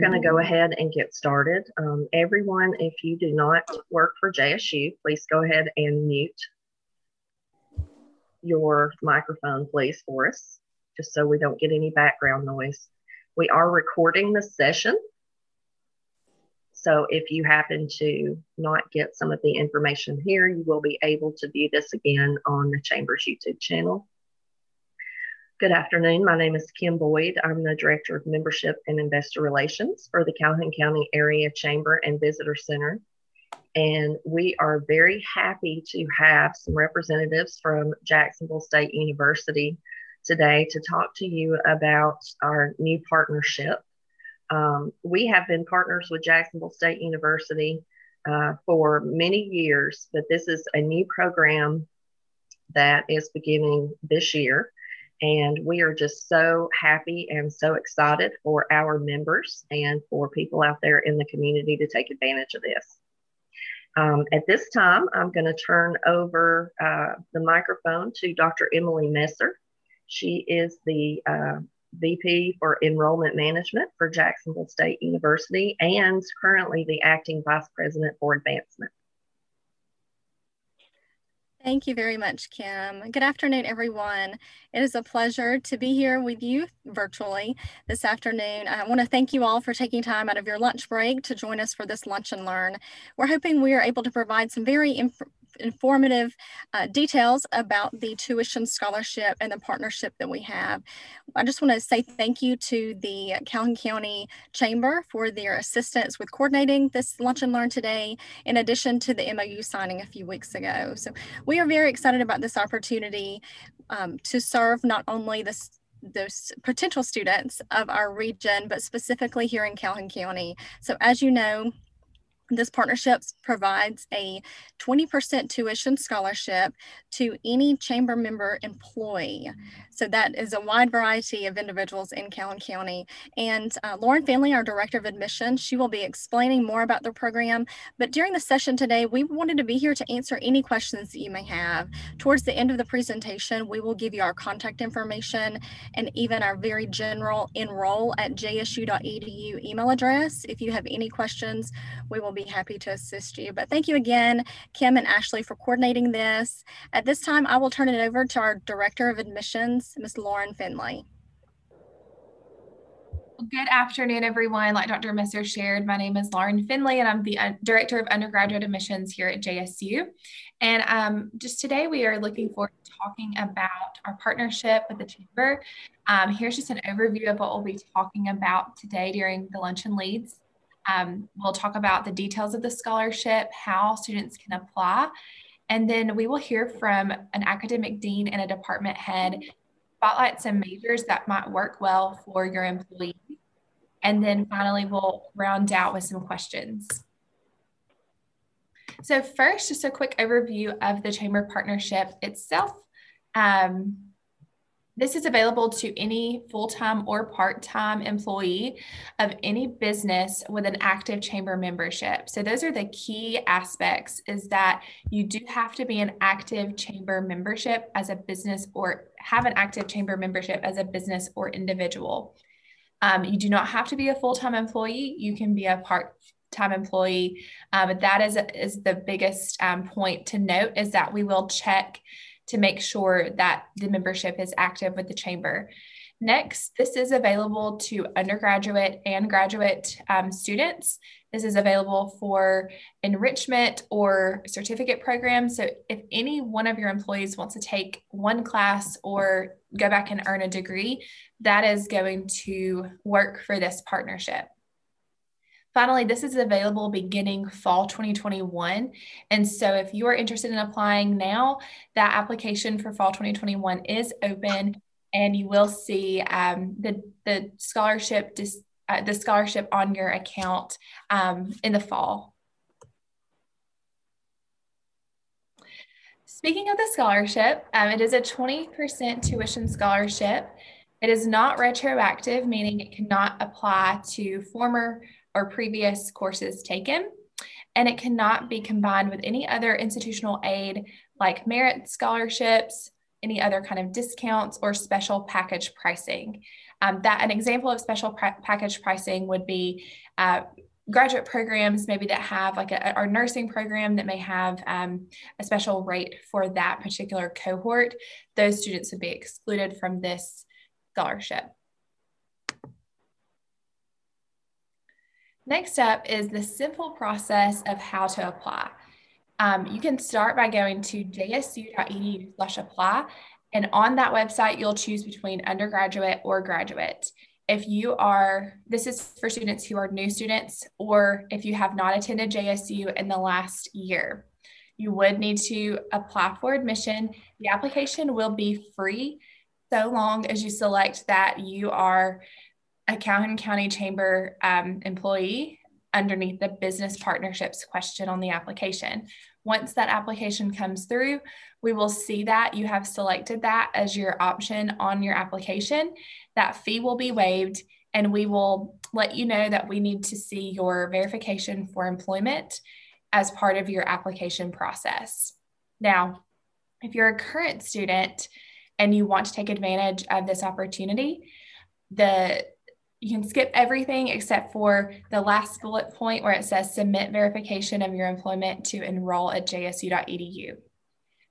going to go ahead and get started. Um, everyone, if you do not work for JSU, please go ahead and mute your microphone, please, for us, just so we don't get any background noise. We are recording the session. So if you happen to not get some of the information here, you will be able to view this again on the Chamber's YouTube channel. Good afternoon. My name is Kim Boyd. I'm the Director of Membership and Investor Relations for the Calhoun County Area Chamber and Visitor Center. And we are very happy to have some representatives from Jacksonville State University today to talk to you about our new partnership. Um, we have been partners with Jacksonville State University uh, for many years, but this is a new program that is beginning this year. And we are just so happy and so excited for our members and for people out there in the community to take advantage of this. Um, at this time, I'm going to turn over uh, the microphone to Dr. Emily Messer. She is the uh, VP for Enrollment Management for Jacksonville State University and currently the Acting Vice President for Advancement. Thank you very much, Kim. Good afternoon, everyone. It is a pleasure to be here with you virtually this afternoon. I want to thank you all for taking time out of your lunch break to join us for this Lunch and Learn. We're hoping we are able to provide some very informative uh, details about the tuition scholarship and the partnership that we have. I just want to say thank you to the Calhoun County Chamber for their assistance with coordinating this Lunch and Learn today, in addition to the MOU signing a few weeks ago. So we are very excited about this opportunity um, to serve not only the those potential students of our region, but specifically here in Calhoun County. So as you know, this partnership provides a 20% tuition scholarship to any chamber member employee. So that is a wide variety of individuals in Calhoun County. And uh, Lauren Finley, our Director of Admissions, she will be explaining more about the program. But during the session today, we wanted to be here to answer any questions that you may have. Towards the end of the presentation, we will give you our contact information and even our very general enroll at jsu.edu email address. If you have any questions, we will be happy to assist you. But thank you again, Kim and Ashley, for coordinating this. At this time, I will turn it over to our Director of Admissions, Ms. Lauren Finley. Good afternoon, everyone. Like Dr. Messer shared, my name is Lauren Finley, and I'm the uh, Director of Undergraduate Admissions here at JSU. And um, just today, we are looking forward to talking about our partnership with the Chamber. Um, here's just an overview of what we'll be talking about today during the Lunch and Learn. Um, we'll talk about the details of the scholarship, how students can apply, and then we will hear from an academic dean and a department head spotlight some majors that might work well for your employee. And then finally, we'll round out with some questions. So first, just a quick overview of the Chamber Partnership itself. Um, this is available to any full-time or part-time employee of any business with an active chamber membership. So those are the key aspects is that you do have to be an active chamber membership as a business or have an active chamber membership as a business or individual. Um, you do not have to be a full-time employee. You can be a part time employee. Um, but that is, is the biggest um, point to note is that we will check to make sure that the membership is active with the chamber. Next, this is available to undergraduate and graduate um, students. This is available for enrichment or certificate programs. So if any one of your employees wants to take one class or go back and earn a degree, that is going to work for this partnership. Finally, this is available beginning fall 2021. And so if you are interested in applying now, that application for fall 2021 is open and you will see um, the, the scholarship dis, uh, the scholarship on your account um, in the fall. Speaking of the scholarship, um, it is a 20% tuition scholarship. It is not retroactive, meaning it cannot apply to former or previous courses taken, and it cannot be combined with any other institutional aid like merit scholarships, any other kind of discounts or special package pricing. Um, that an example of special pr- package pricing would be uh, graduate programs maybe that have like a, our nursing program that may have um, a special rate for that particular cohort. Those students would be excluded from this scholarship next up is the simple process of how to apply um, you can start by going to jsu.edu slash apply and on that website you'll choose between undergraduate or graduate if you are, this is for students who are new students, or if you have not attended JSU in the last year, you would need to apply for admission. The application will be free so long as you select that you are a Calhoun County Chamber um, employee underneath the business partnerships question on the application. Once that application comes through, we will see that you have selected that as your option on your application. That fee will be waived, and we will let you know that we need to see your verification for employment as part of your application process. Now, if you're a current student and you want to take advantage of this opportunity, the you can skip everything except for the last bullet point where it says submit verification of your employment to enroll at jsu.edu.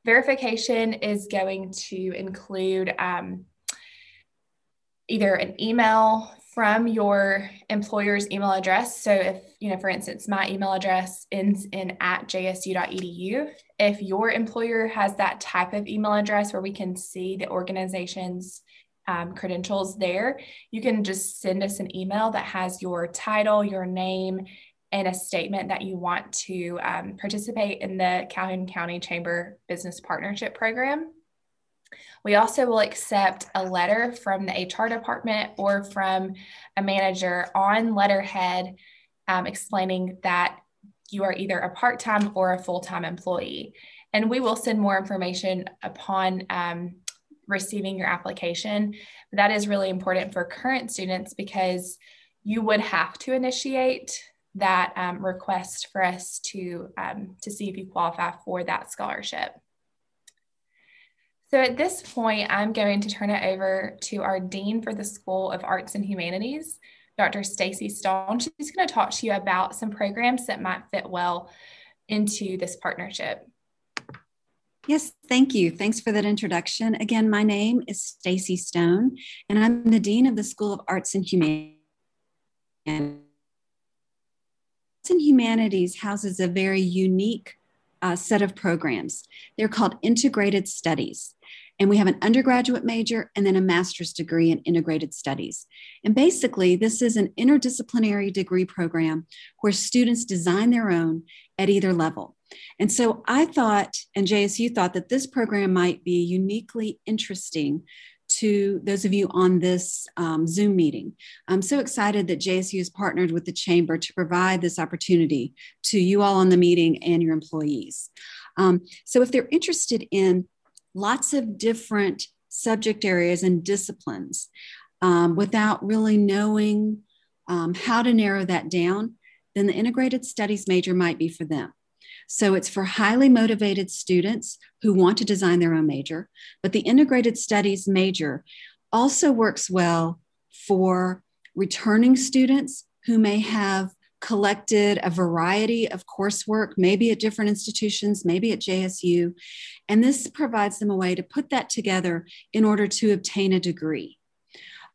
Verification is going to include um, either an email from your employer's email address. So if, you know, for instance, my email address ends in at jsu.edu, if your employer has that type of email address where we can see the organization's um, credentials there, you can just send us an email that has your title, your name, and a statement that you want to um, participate in the Calhoun County Chamber Business Partnership Program. We also will accept a letter from the HR department or from a manager on letterhead um, explaining that you are either a part time or a full time employee. And we will send more information upon um, receiving your application. That is really important for current students because you would have to initiate that um, request for us to, um, to see if you qualify for that scholarship. So at this point, I'm going to turn it over to our Dean for the School of Arts and Humanities, Dr. Stacy Stone. She's going to talk to you about some programs that might fit well into this partnership. Yes, thank you. Thanks for that introduction. Again, my name is Stacy Stone, and I'm the Dean of the School of Arts and Humanities. Arts and Humanities houses a very unique uh, set of programs. They're called integrated studies. And we have an undergraduate major and then a master's degree in integrated studies. And basically, this is an interdisciplinary degree program where students design their own at either level. And so I thought, and JSU thought, that this program might be uniquely interesting to those of you on this um, Zoom meeting. I'm so excited that JSU has partnered with the Chamber to provide this opportunity to you all on the meeting and your employees. Um, so if they're interested in lots of different subject areas and disciplines um, without really knowing um, how to narrow that down, then the integrated studies major might be for them. So it's for highly motivated students who want to design their own major, but the integrated studies major also works well for returning students who may have collected a variety of coursework, maybe at different institutions, maybe at JSU. And this provides them a way to put that together in order to obtain a degree.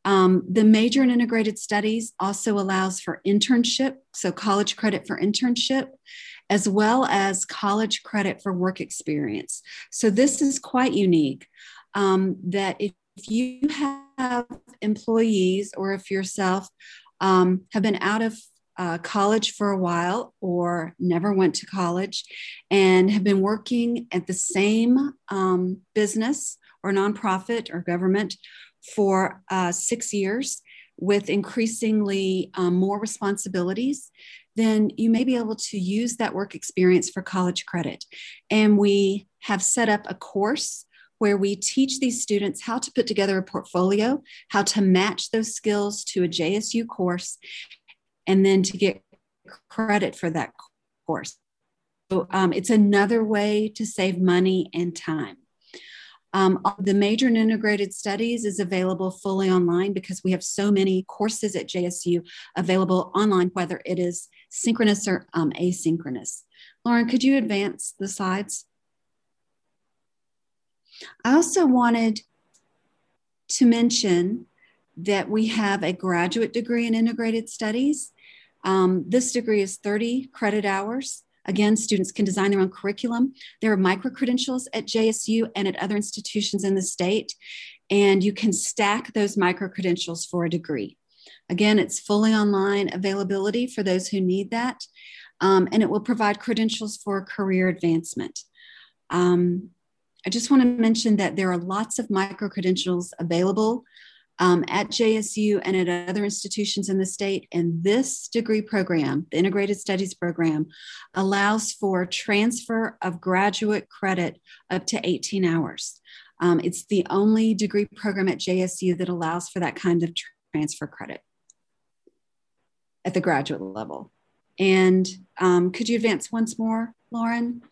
Um, the major in integrated studies also allows for internship, so college credit for internship as well as college credit for work experience. So this is quite unique um, that if you have employees or if yourself um, have been out of uh, college for a while or never went to college and have been working at the same um, business or nonprofit or government for uh, six years with increasingly um, more responsibilities, then you may be able to use that work experience for college credit. And we have set up a course where we teach these students how to put together a portfolio, how to match those skills to a JSU course, and then to get credit for that course. So um, it's another way to save money and time. Um, the major in integrated studies is available fully online because we have so many courses at JSU available online, whether it is synchronous or um, asynchronous. Lauren, could you advance the slides? I also wanted to mention that we have a graduate degree in integrated studies. Um, this degree is 30 credit hours. Again, students can design their own curriculum. There are micro credentials at JSU and at other institutions in the state, and you can stack those micro credentials for a degree. Again, it's fully online availability for those who need that, um, and it will provide credentials for career advancement. Um, I just want to mention that there are lots of micro credentials available um, at JSU and at other institutions in the state. And this degree program, the Integrated Studies Program, allows for transfer of graduate credit up to 18 hours. Um, it's the only degree program at JSU that allows for that kind of transfer credit at the graduate level. And um, could you advance once more, Lauren?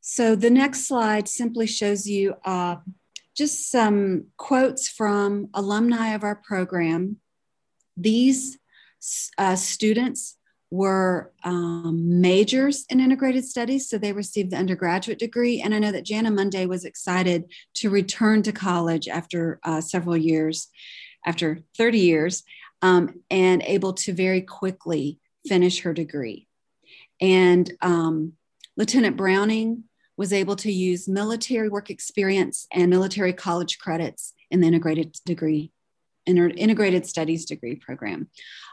So the next slide simply shows you uh, just some quotes from alumni of our program. These uh, students were um, majors in integrated studies, so they received the undergraduate degree. And I know that Jana Monday was excited to return to college after uh, several years, after 30 years, um, and able to very quickly finish her degree. And um, Lieutenant Browning was able to use military work experience and military college credits in the integrated degree integrated studies degree program.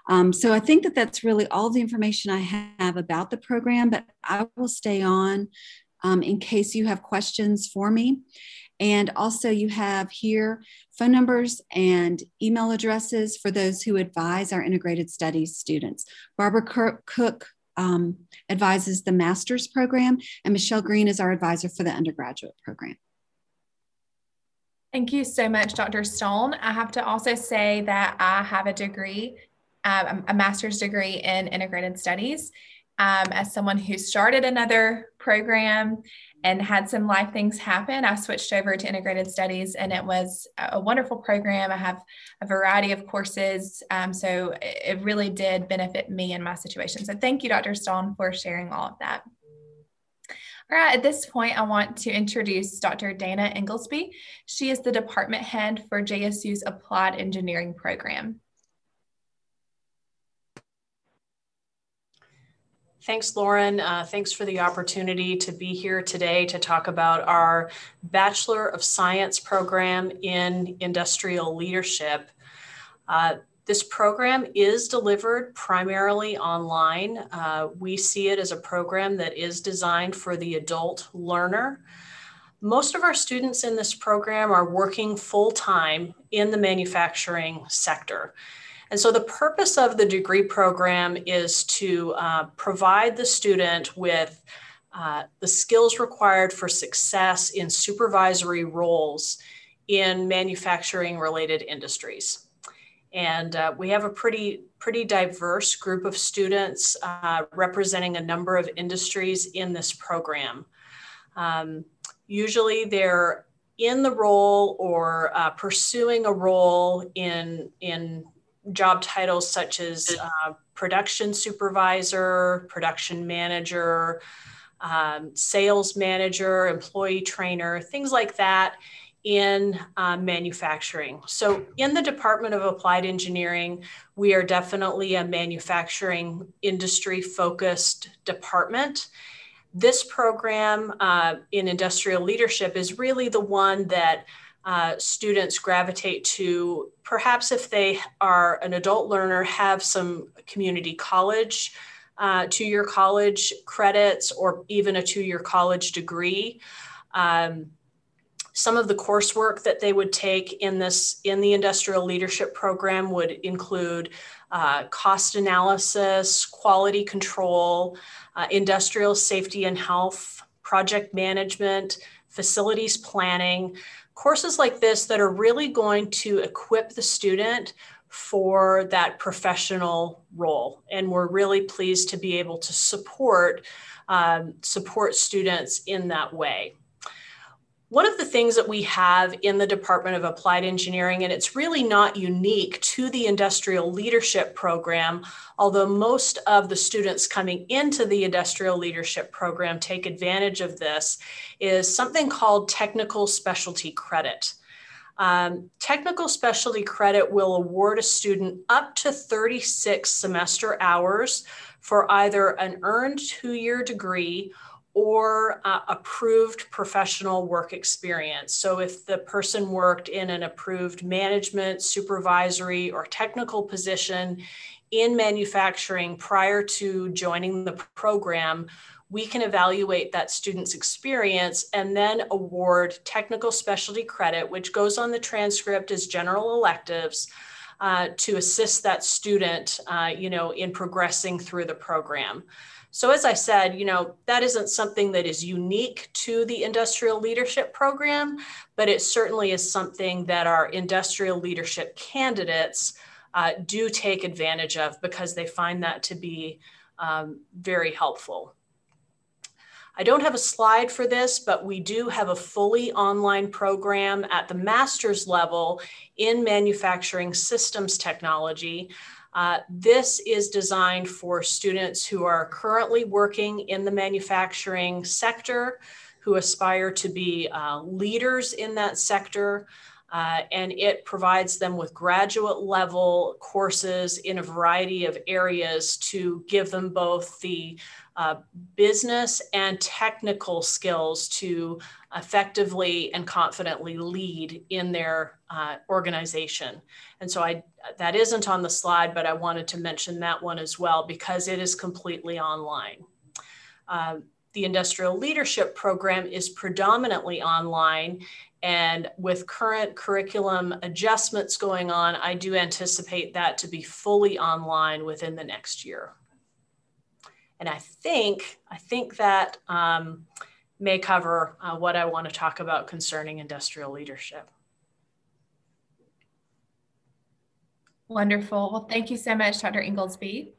Um, so I think that that's really all the information I have about the program, but I will stay on um, in case you have questions for me. And also you have here phone numbers and email addresses for those who advise our integrated studies students. Barbara Cook um, advises the master's program, and Michelle Green is our advisor for the undergraduate program. Thank you so much, Dr. Stone. I have to also say that I have a degree, um, a master's degree in integrated studies. Um, as someone who started another program and had some life things happen, I switched over to integrated studies and it was a wonderful program. I have a variety of courses. Um, so it really did benefit me in my situation. So thank you, Dr. Stone, for sharing all of that. All right, at this point, I want to introduce Dr. Dana Inglesby. She is the department head for JSU's Applied Engineering program. Thanks, Lauren. Uh, thanks for the opportunity to be here today to talk about our Bachelor of Science program in Industrial Leadership. Uh, this program is delivered primarily online. Uh, we see it as a program that is designed for the adult learner. Most of our students in this program are working full time in the manufacturing sector. And so the purpose of the degree program is to uh, provide the student with uh, the skills required for success in supervisory roles in manufacturing related industries. And uh, we have a pretty, pretty diverse group of students uh, representing a number of industries in this program. Um, usually they're in the role or uh, pursuing a role in, in job titles such as uh, production supervisor, production manager, um, sales manager, employee trainer, things like that in uh, manufacturing. So, in the Department of Applied Engineering, we are definitely a manufacturing industry focused department. This program uh, in industrial leadership is really the one that uh, students gravitate to, perhaps if they are an adult learner, have some community college, uh, two year college credits, or even a two year college degree. Um, some of the coursework that they would take in this in the industrial leadership program would include uh, cost analysis, quality control, uh, industrial safety and health, project management, facilities planning courses like this that are really going to equip the student for that professional role. And we're really pleased to be able to support, um, support students in that way. One of the things that we have in the Department of Applied Engineering, and it's really not unique to the Industrial Leadership Program, although most of the students coming into the Industrial Leadership Program take advantage of this, is something called Technical Specialty Credit. Um, technical specialty credit will award a student up to 36 semester hours for either an earned two year degree or uh, approved professional work experience. So, if the person worked in an approved management, supervisory, or technical position in manufacturing prior to joining the program, we can evaluate that student's experience and then award technical specialty credit, which goes on the transcript as general electives. Uh, to assist that student, uh, you know, in progressing through the program. So, as I said, you know, that isn't something that is unique to the industrial leadership program, but it certainly is something that our industrial leadership candidates uh, do take advantage of because they find that to be um, very helpful. I don't have a slide for this, but we do have a fully online program at the master's level in manufacturing systems technology. Uh, this is designed for students who are currently working in the manufacturing sector, who aspire to be uh, leaders in that sector. Uh, and it provides them with graduate level courses in a variety of areas to give them both the uh, business and technical skills to effectively and confidently lead in their uh, organization. And so I that isn't on the slide, but I wanted to mention that one as well because it is completely online. Uh, the industrial leadership program is predominantly online and with current curriculum adjustments going on, I do anticipate that to be fully online within the next year. And I think, I think that um, may cover uh, what I want to talk about concerning industrial leadership. Wonderful. Well, thank you so much, Dr. Inglesby.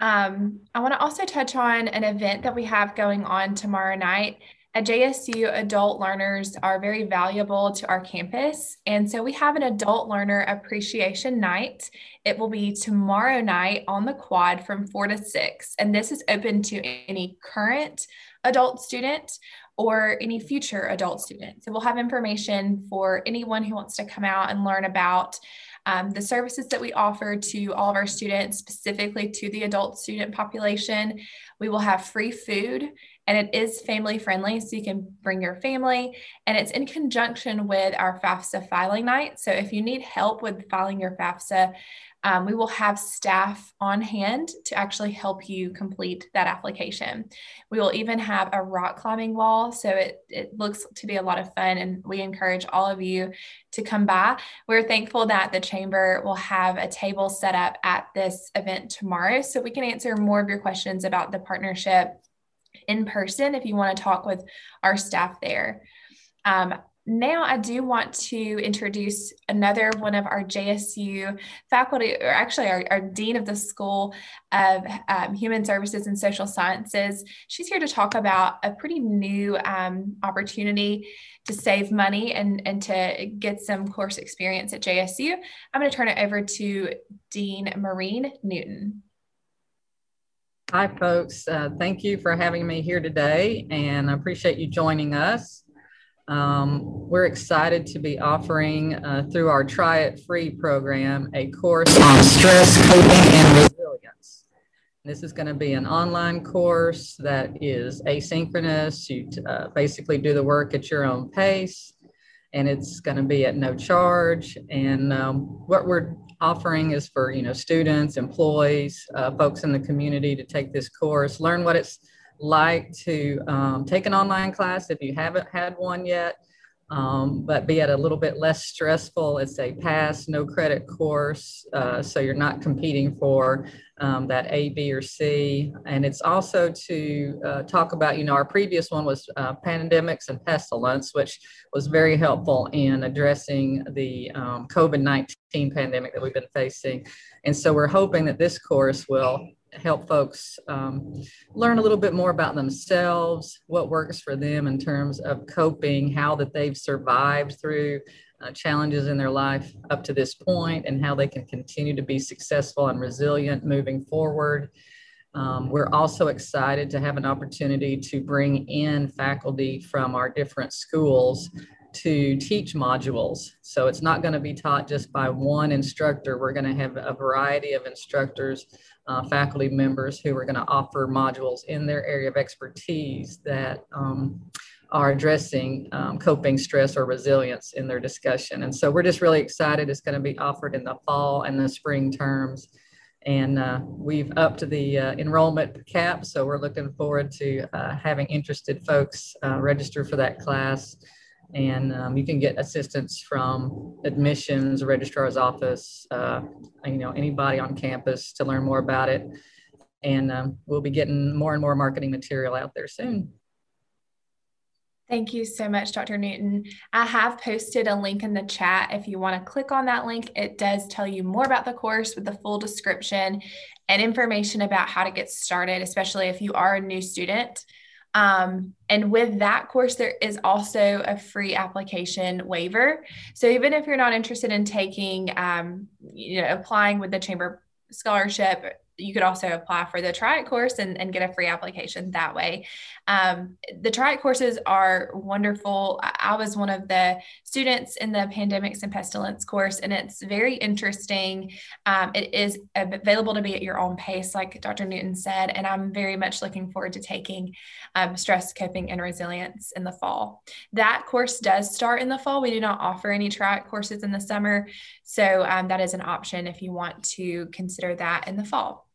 Um, I want to also touch on an event that we have going on tomorrow night. At JSU, adult learners are very valuable to our campus. And so we have an adult learner appreciation night. It will be tomorrow night on the quad from four to six. And this is open to any current adult student or any future adult student. So we'll have information for anyone who wants to come out and learn about um, the services that we offer to all of our students, specifically to the adult student population. We will have free food and it is family friendly, so you can bring your family. And it's in conjunction with our FAFSA filing night. So if you need help with filing your FAFSA, um, we will have staff on hand to actually help you complete that application. We will even have a rock climbing wall. So it, it looks to be a lot of fun, and we encourage all of you to come by. We're thankful that the Chamber will have a table set up at this event tomorrow so we can answer more of your questions about the partnership in person if you want to talk with our staff there. Um, now I do want to introduce another one of our JSU faculty, or actually our, our Dean of the School of um, Human Services and Social Sciences. She's here to talk about a pretty new um, opportunity to save money and, and to get some course experience at JSU. I'm going to turn it over to Dean Maureen Newton. Hi, folks. Uh, thank you for having me here today, and I appreciate you joining us. Um, we're excited to be offering uh, through our Try It Free program a course on stress, coping, and resilience. This is going to be an online course that is asynchronous. You uh, basically do the work at your own pace, and it's going to be at no charge. And um, what we're offering is for you know students, employees, uh, folks in the community to take this course, learn what it's like to um, take an online class if you haven't had one yet, um, but be at a little bit less stressful. It's a pass, no credit course, uh, so you're not competing for um, that A, B, or C. And it's also to uh, talk about, you know, our previous one was uh, pandemics and pestilence, which was very helpful in addressing the um, COVID 19 pandemic that we've been facing. And so we're hoping that this course will help folks um, learn a little bit more about themselves, what works for them in terms of coping, how that they've survived through uh, challenges in their life up to this point, and how they can continue to be successful and resilient moving forward. Um, we're also excited to have an opportunity to bring in faculty from our different schools to teach modules. So it's not going to be taught just by one instructor. We're going to have a variety of instructors, uh, faculty members who are going to offer modules in their area of expertise that um, are addressing um, coping stress or resilience in their discussion. And so we're just really excited. It's going to be offered in the fall and the spring terms. And uh, we've upped the uh, enrollment cap. So we're looking forward to uh, having interested folks uh, register for that class and um, you can get assistance from admissions, registrar's office, uh, you know, anybody on campus to learn more about it. And um, we'll be getting more and more marketing material out there soon. Thank you so much, Dr. Newton. I have posted a link in the chat. If you want to click on that link, it does tell you more about the course with the full description and information about how to get started, especially if you are a new student. Um, and with that course, there is also a free application waiver. So even if you're not interested in taking, um, you know, applying with the chamber scholarship, you could also apply for the It course and, and get a free application that way. Um, the It courses are wonderful. I was one of the students in the pandemics and pestilence course, and it's very interesting. Um, it is available to be at your own pace, like Dr. Newton said, and I'm very much looking forward to taking um, stress coping and resilience in the fall. That course does start in the fall. We do not offer any It courses in the summer, so um, that is an option if you want to consider that in the fall.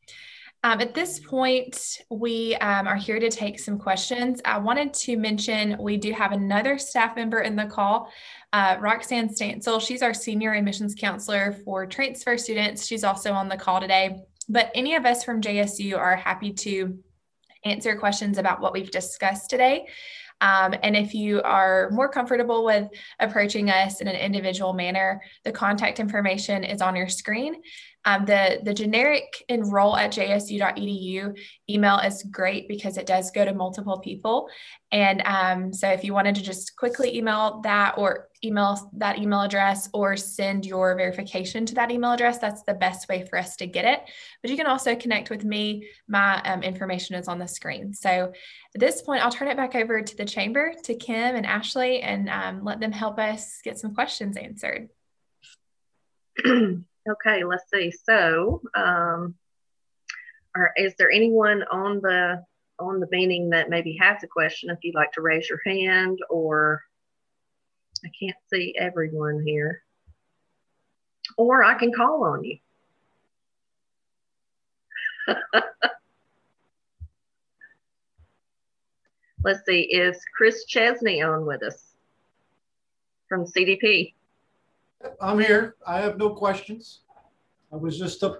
Um, at this point, we um, are here to take some questions. I wanted to mention we do have another staff member in the call, uh, Roxanne Stansel. She's our senior admissions counselor for transfer students. She's also on the call today. But any of us from JSU are happy to answer questions about what we've discussed today. Um, and if you are more comfortable with approaching us in an individual manner, the contact information is on your screen. Um, the, the generic enroll at jsu.edu email is great because it does go to multiple people. And um, so if you wanted to just quickly email that or email that email address or send your verification to that email address, that's the best way for us to get it. But you can also connect with me. My um, information is on the screen. So at this point, I'll turn it back over to the chamber, to Kim and Ashley, and um, let them help us get some questions answered. Okay, let's see. So, um, are, is there anyone on the on the meeting that maybe has a question? If you'd like to raise your hand, or I can't see everyone here, or I can call on you. Let's see, is Chris Chesney on with us from CDP? I'm here. I have no questions. I was just a,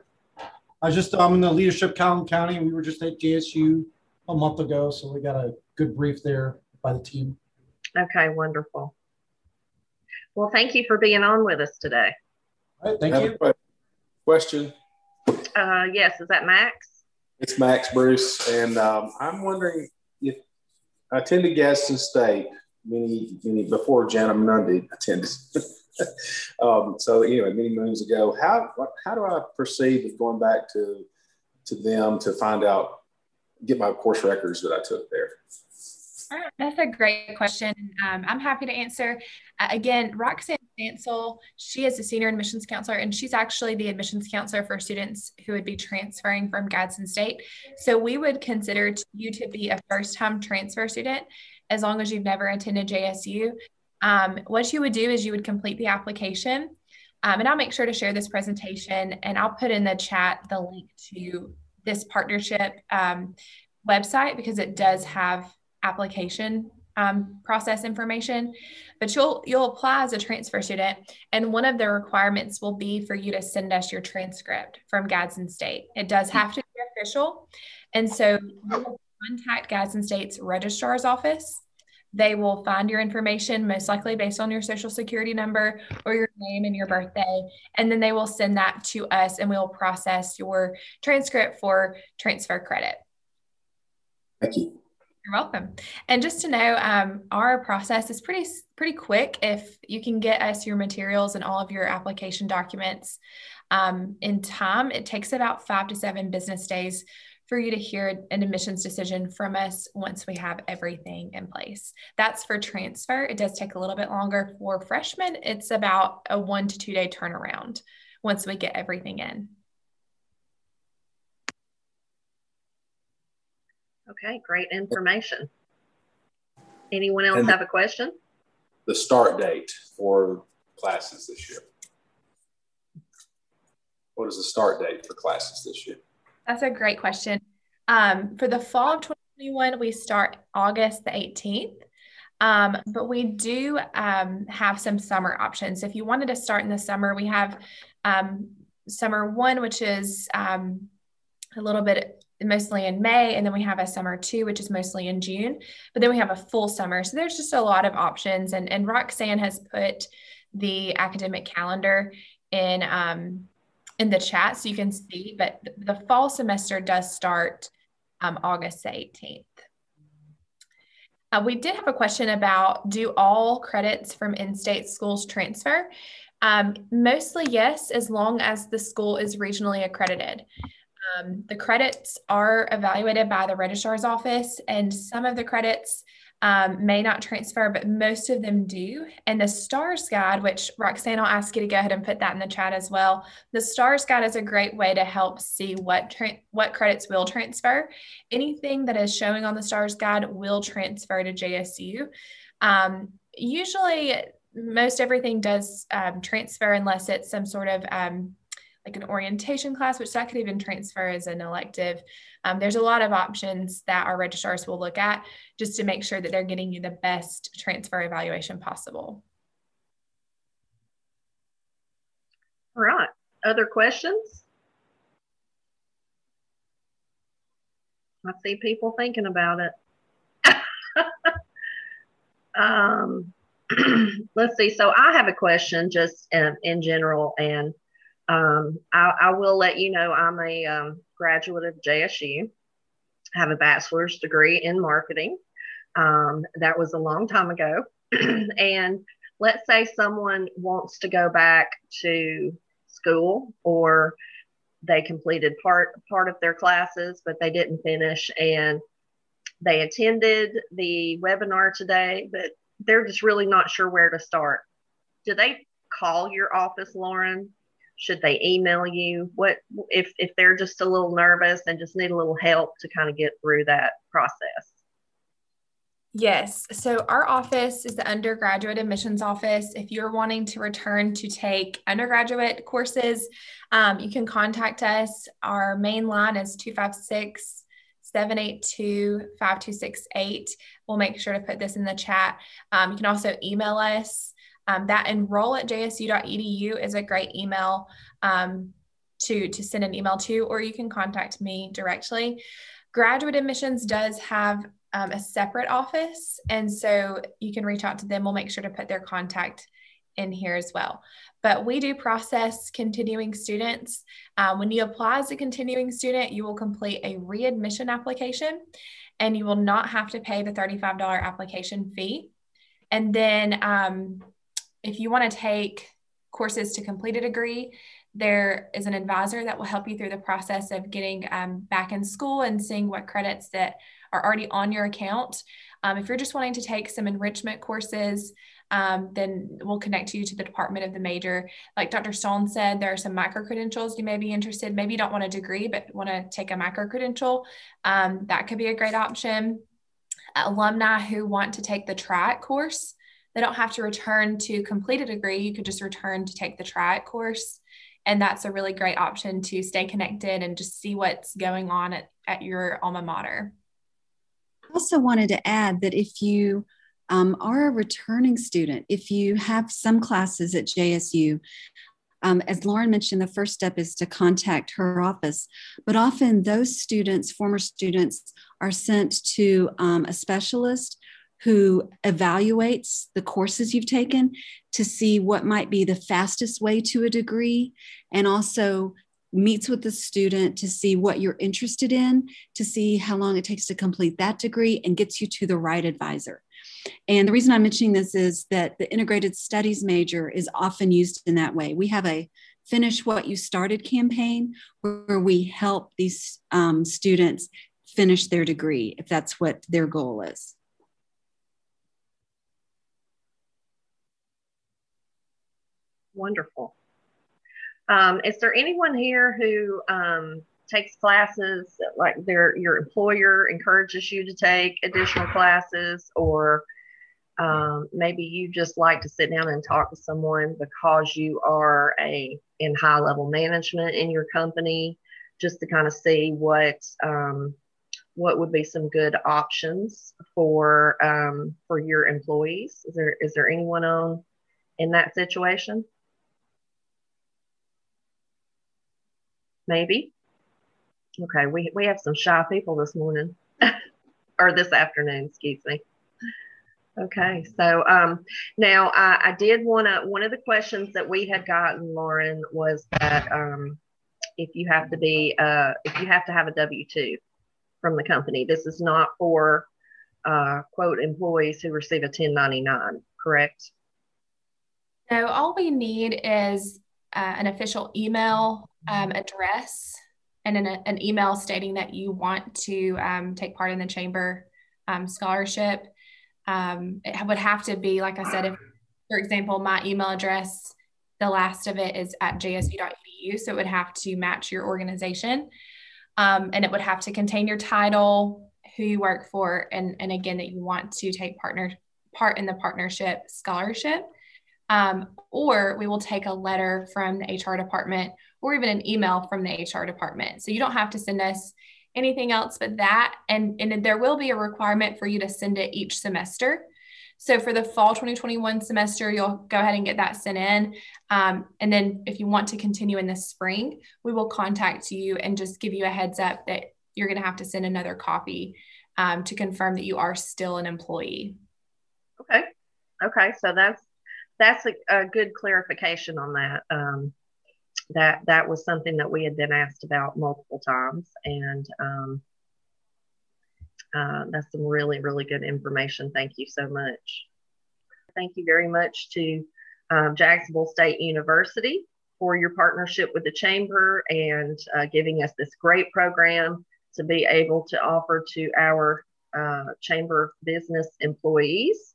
I was just I'm in the leadership Calhoun County. We were just at JSU a month ago, so we got a good brief there by the team. Okay, wonderful. Well, thank you for being on with us today. All right, thank you. question. Uh, yes, is that Max? It's Max Bruce, and um, I'm wondering if I attended Gadsden State many, many before Jana Mundy attended. um, so anyway, many moons ago, how how do I proceed with going back to to them to find out, get my course records that I took there? That's a great question. Um, I'm happy to answer. Uh, again, Roxanne Stansel, she is a senior admissions counselor, and she's actually the admissions counselor for students who would be transferring from Gadsden State. So we would consider you to be a first time transfer student as long as you've never attended JSU. Um, what you would do is you would complete the application. Um, and I'll make sure to share this presentation and I'll put in the chat the link to this partnership um, website because it does have application um, process information. But you'll you'll apply as a transfer student, and one of the requirements will be for you to send us your transcript from Gadsden State. It does have to be official, and so contact Gadsden State's registrar's office They will find your information, most likely based on your social security number or your name and your birthday. And then they will send that to us and we will process your transcript for transfer credit. Thank you. You're welcome. And just to know, um, our process is pretty pretty quick. If you can get us your materials and all of your application documents um, in time, it takes about five to seven business days for you to hear an admissions decision from us once we have everything in place. That's for transfer. It does take a little bit longer for freshmen. It's about a one to two day turnaround once we get everything in. Okay, great information. Anyone else and have a question? The start date for classes this year. What is the start date for classes this year? That's a great question. Um, for the fall of 2021, we start August the 18th. Um, but we do um, have some summer options. If you wanted to start in the summer, we have um, summer one, which is um, a little bit mostly in May, and then we have a summer two, which is mostly in June. But then we have a full summer, so there's just a lot of options. And and Roxanne has put the academic calendar in um, in the chat so you can see. But the fall semester does start um, August 18th. Uh, we did have a question about do all credits from in-state schools transfer? Um, mostly yes, as long as the school is regionally accredited. Um, the credits are evaluated by the registrar's office, and some of the credits um, may not transfer, but most of them do. And the STARS guide, which Roxanne, I'll ask you to go ahead and put that in the chat as well. The STARS guide is a great way to help see what what credits will transfer. Anything that is showing on the STARS guide will transfer to JSU. Um, usually, most everything does um, transfer unless it's some sort of um, like an orientation class, which that could even transfer as an elective. Um, there's a lot of options that our registrars will look at just to make sure that they're getting you the best transfer evaluation possible. All right. Other questions? I see people thinking about it. um, let's see. So I have a question just in, in general, and um, I, I, will let you know I'm a um, graduate of JSU. I have a bachelor's degree in marketing. Um, that was a long time ago. and let's say someone wants to go back to school or they completed part part of their classes but they didn't finish and they attended the webinar today but they're just really not sure where to start do they call your office lauren should they email you what if if they're just a little nervous and just need a little help to kind of get through that process Yes. So our office is the undergraduate admissions office. If you're wanting to return to take undergraduate courses, um, you can contact us. Our main line is 256 782 5268. We'll make sure to put this in the chat. Um, you can also email us um, that enroll at jsu.edu is a great email um, to, to send an email to, or you can contact me directly. Graduate admissions does have um, a separate office, and so you can reach out to them. We'll make sure to put their contact in here as well. But we do process continuing students. Uh, when you apply as a continuing student, you will complete a readmission application and you will not have to pay the $35 application fee. And then um, if you want to take courses to complete a degree, there is an advisor that will help you through the process of getting um, back in school and seeing what credits that are already on your account. Um, if you're just wanting to take some enrichment courses, um, then we'll connect you to the department of the major. Like Dr. Stone said, there are some micro credentials you may be interested. Maybe you don't want a degree, but want to take a micro credential. Um, that could be a great option. Alumni who want to take the TRIAC course, they don't have to return to complete a degree. You could just return to take the TRIAC course. And that's a really great option to stay connected and just see what's going on at, at your alma mater. I also wanted to add that if you um, are a returning student, if you have some classes at JSU, um, as Lauren mentioned, the first step is to contact her office. But often those students, former students, are sent to um, a specialist who evaluates the courses you've taken to see what might be the fastest way to a degree and also meets with the student to see what you're interested in, to see how long it takes to complete that degree, and gets you to the right advisor. And the reason I'm mentioning this is that the integrated studies major is often used in that way. We have a finish what you started campaign where we help these um, students finish their degree if that's what their goal is. Wonderful. Um, is there anyone here who um, takes classes like their your employer encourages you to take additional classes, or um, maybe you just like to sit down and talk to someone because you are a in high level management in your company, just to kind of see what um, what would be some good options for um, for your employees. Is there is there anyone on in that situation? Maybe. Okay, we, we have some shy people this morning or this afternoon, excuse me. Okay, so um, now I, I did want to, one of the questions that we had gotten, Lauren, was that um, if you have to be, uh, if you have to have a W 2 from the company, this is not for uh, quote employees who receive a 1099, correct? So all we need is uh, an official email um, address and an, an, email stating that you want to um, take part in the chamber um, scholarship. Um, it would have to be, like I said, if, for example, my email address, the last of it is at jsu.edu. So it would have to match your organization. Um, and it would have to contain your title, who you work for, and, and again, that you want to take partner part in the partnership scholarship. Um, or we will take a letter from the HR department or even an email from the HR department. So you don't have to send us anything else but that. And, and there will be a requirement for you to send it each semester. So for the fall 2021 semester, you'll go ahead and get that sent in. Um, and then if you want to continue in the spring, we will contact you and just give you a heads up that you're going to have to send another copy um, to confirm that you are still an employee. Okay. Okay. So that's that's a, a good clarification on that. Um, that that was something that we had been asked about multiple times, and um, uh, that's some really really good information. Thank you so much. Thank you very much to um, Jacksonville State University for your partnership with the chamber and uh, giving us this great program to be able to offer to our uh, chamber business employees.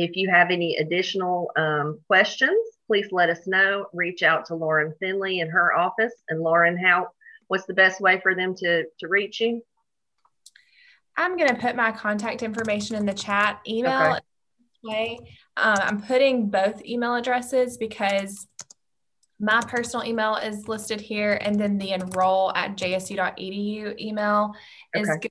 If you have any additional um, questions, please let us know. Reach out to Lauren Finley in her office. And Lauren, how what's the best way for them to, to reach you? I'm going to put my contact information in the chat. Email okay. way. Um, I'm putting both email addresses because my personal email is listed here, and then the enroll at jsu.edu email is okay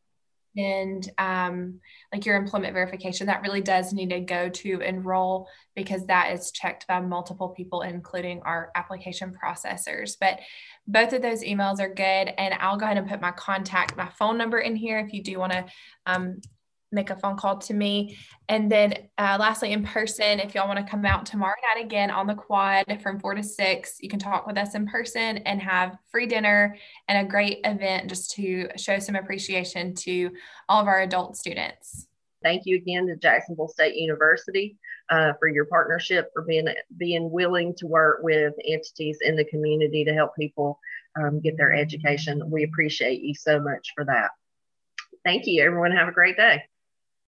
and um, like your employment verification, that really does need to go to enroll because that is checked by multiple people, including our application processors. But both of those emails are good. And I'll go ahead and put my contact, my phone number in here if you do want to um, make a phone call to me. And then uh, lastly, in person, if y'all want to come out tomorrow night again on the quad from four to six, you can talk with us in person and have free dinner and a great event just to show some appreciation to all of our adult students. Thank you again to Jacksonville State University uh, for your partnership, for being being willing to work with entities in the community to help people um, get their education. We appreciate you so much for that. Thank you, everyone. Have a great day.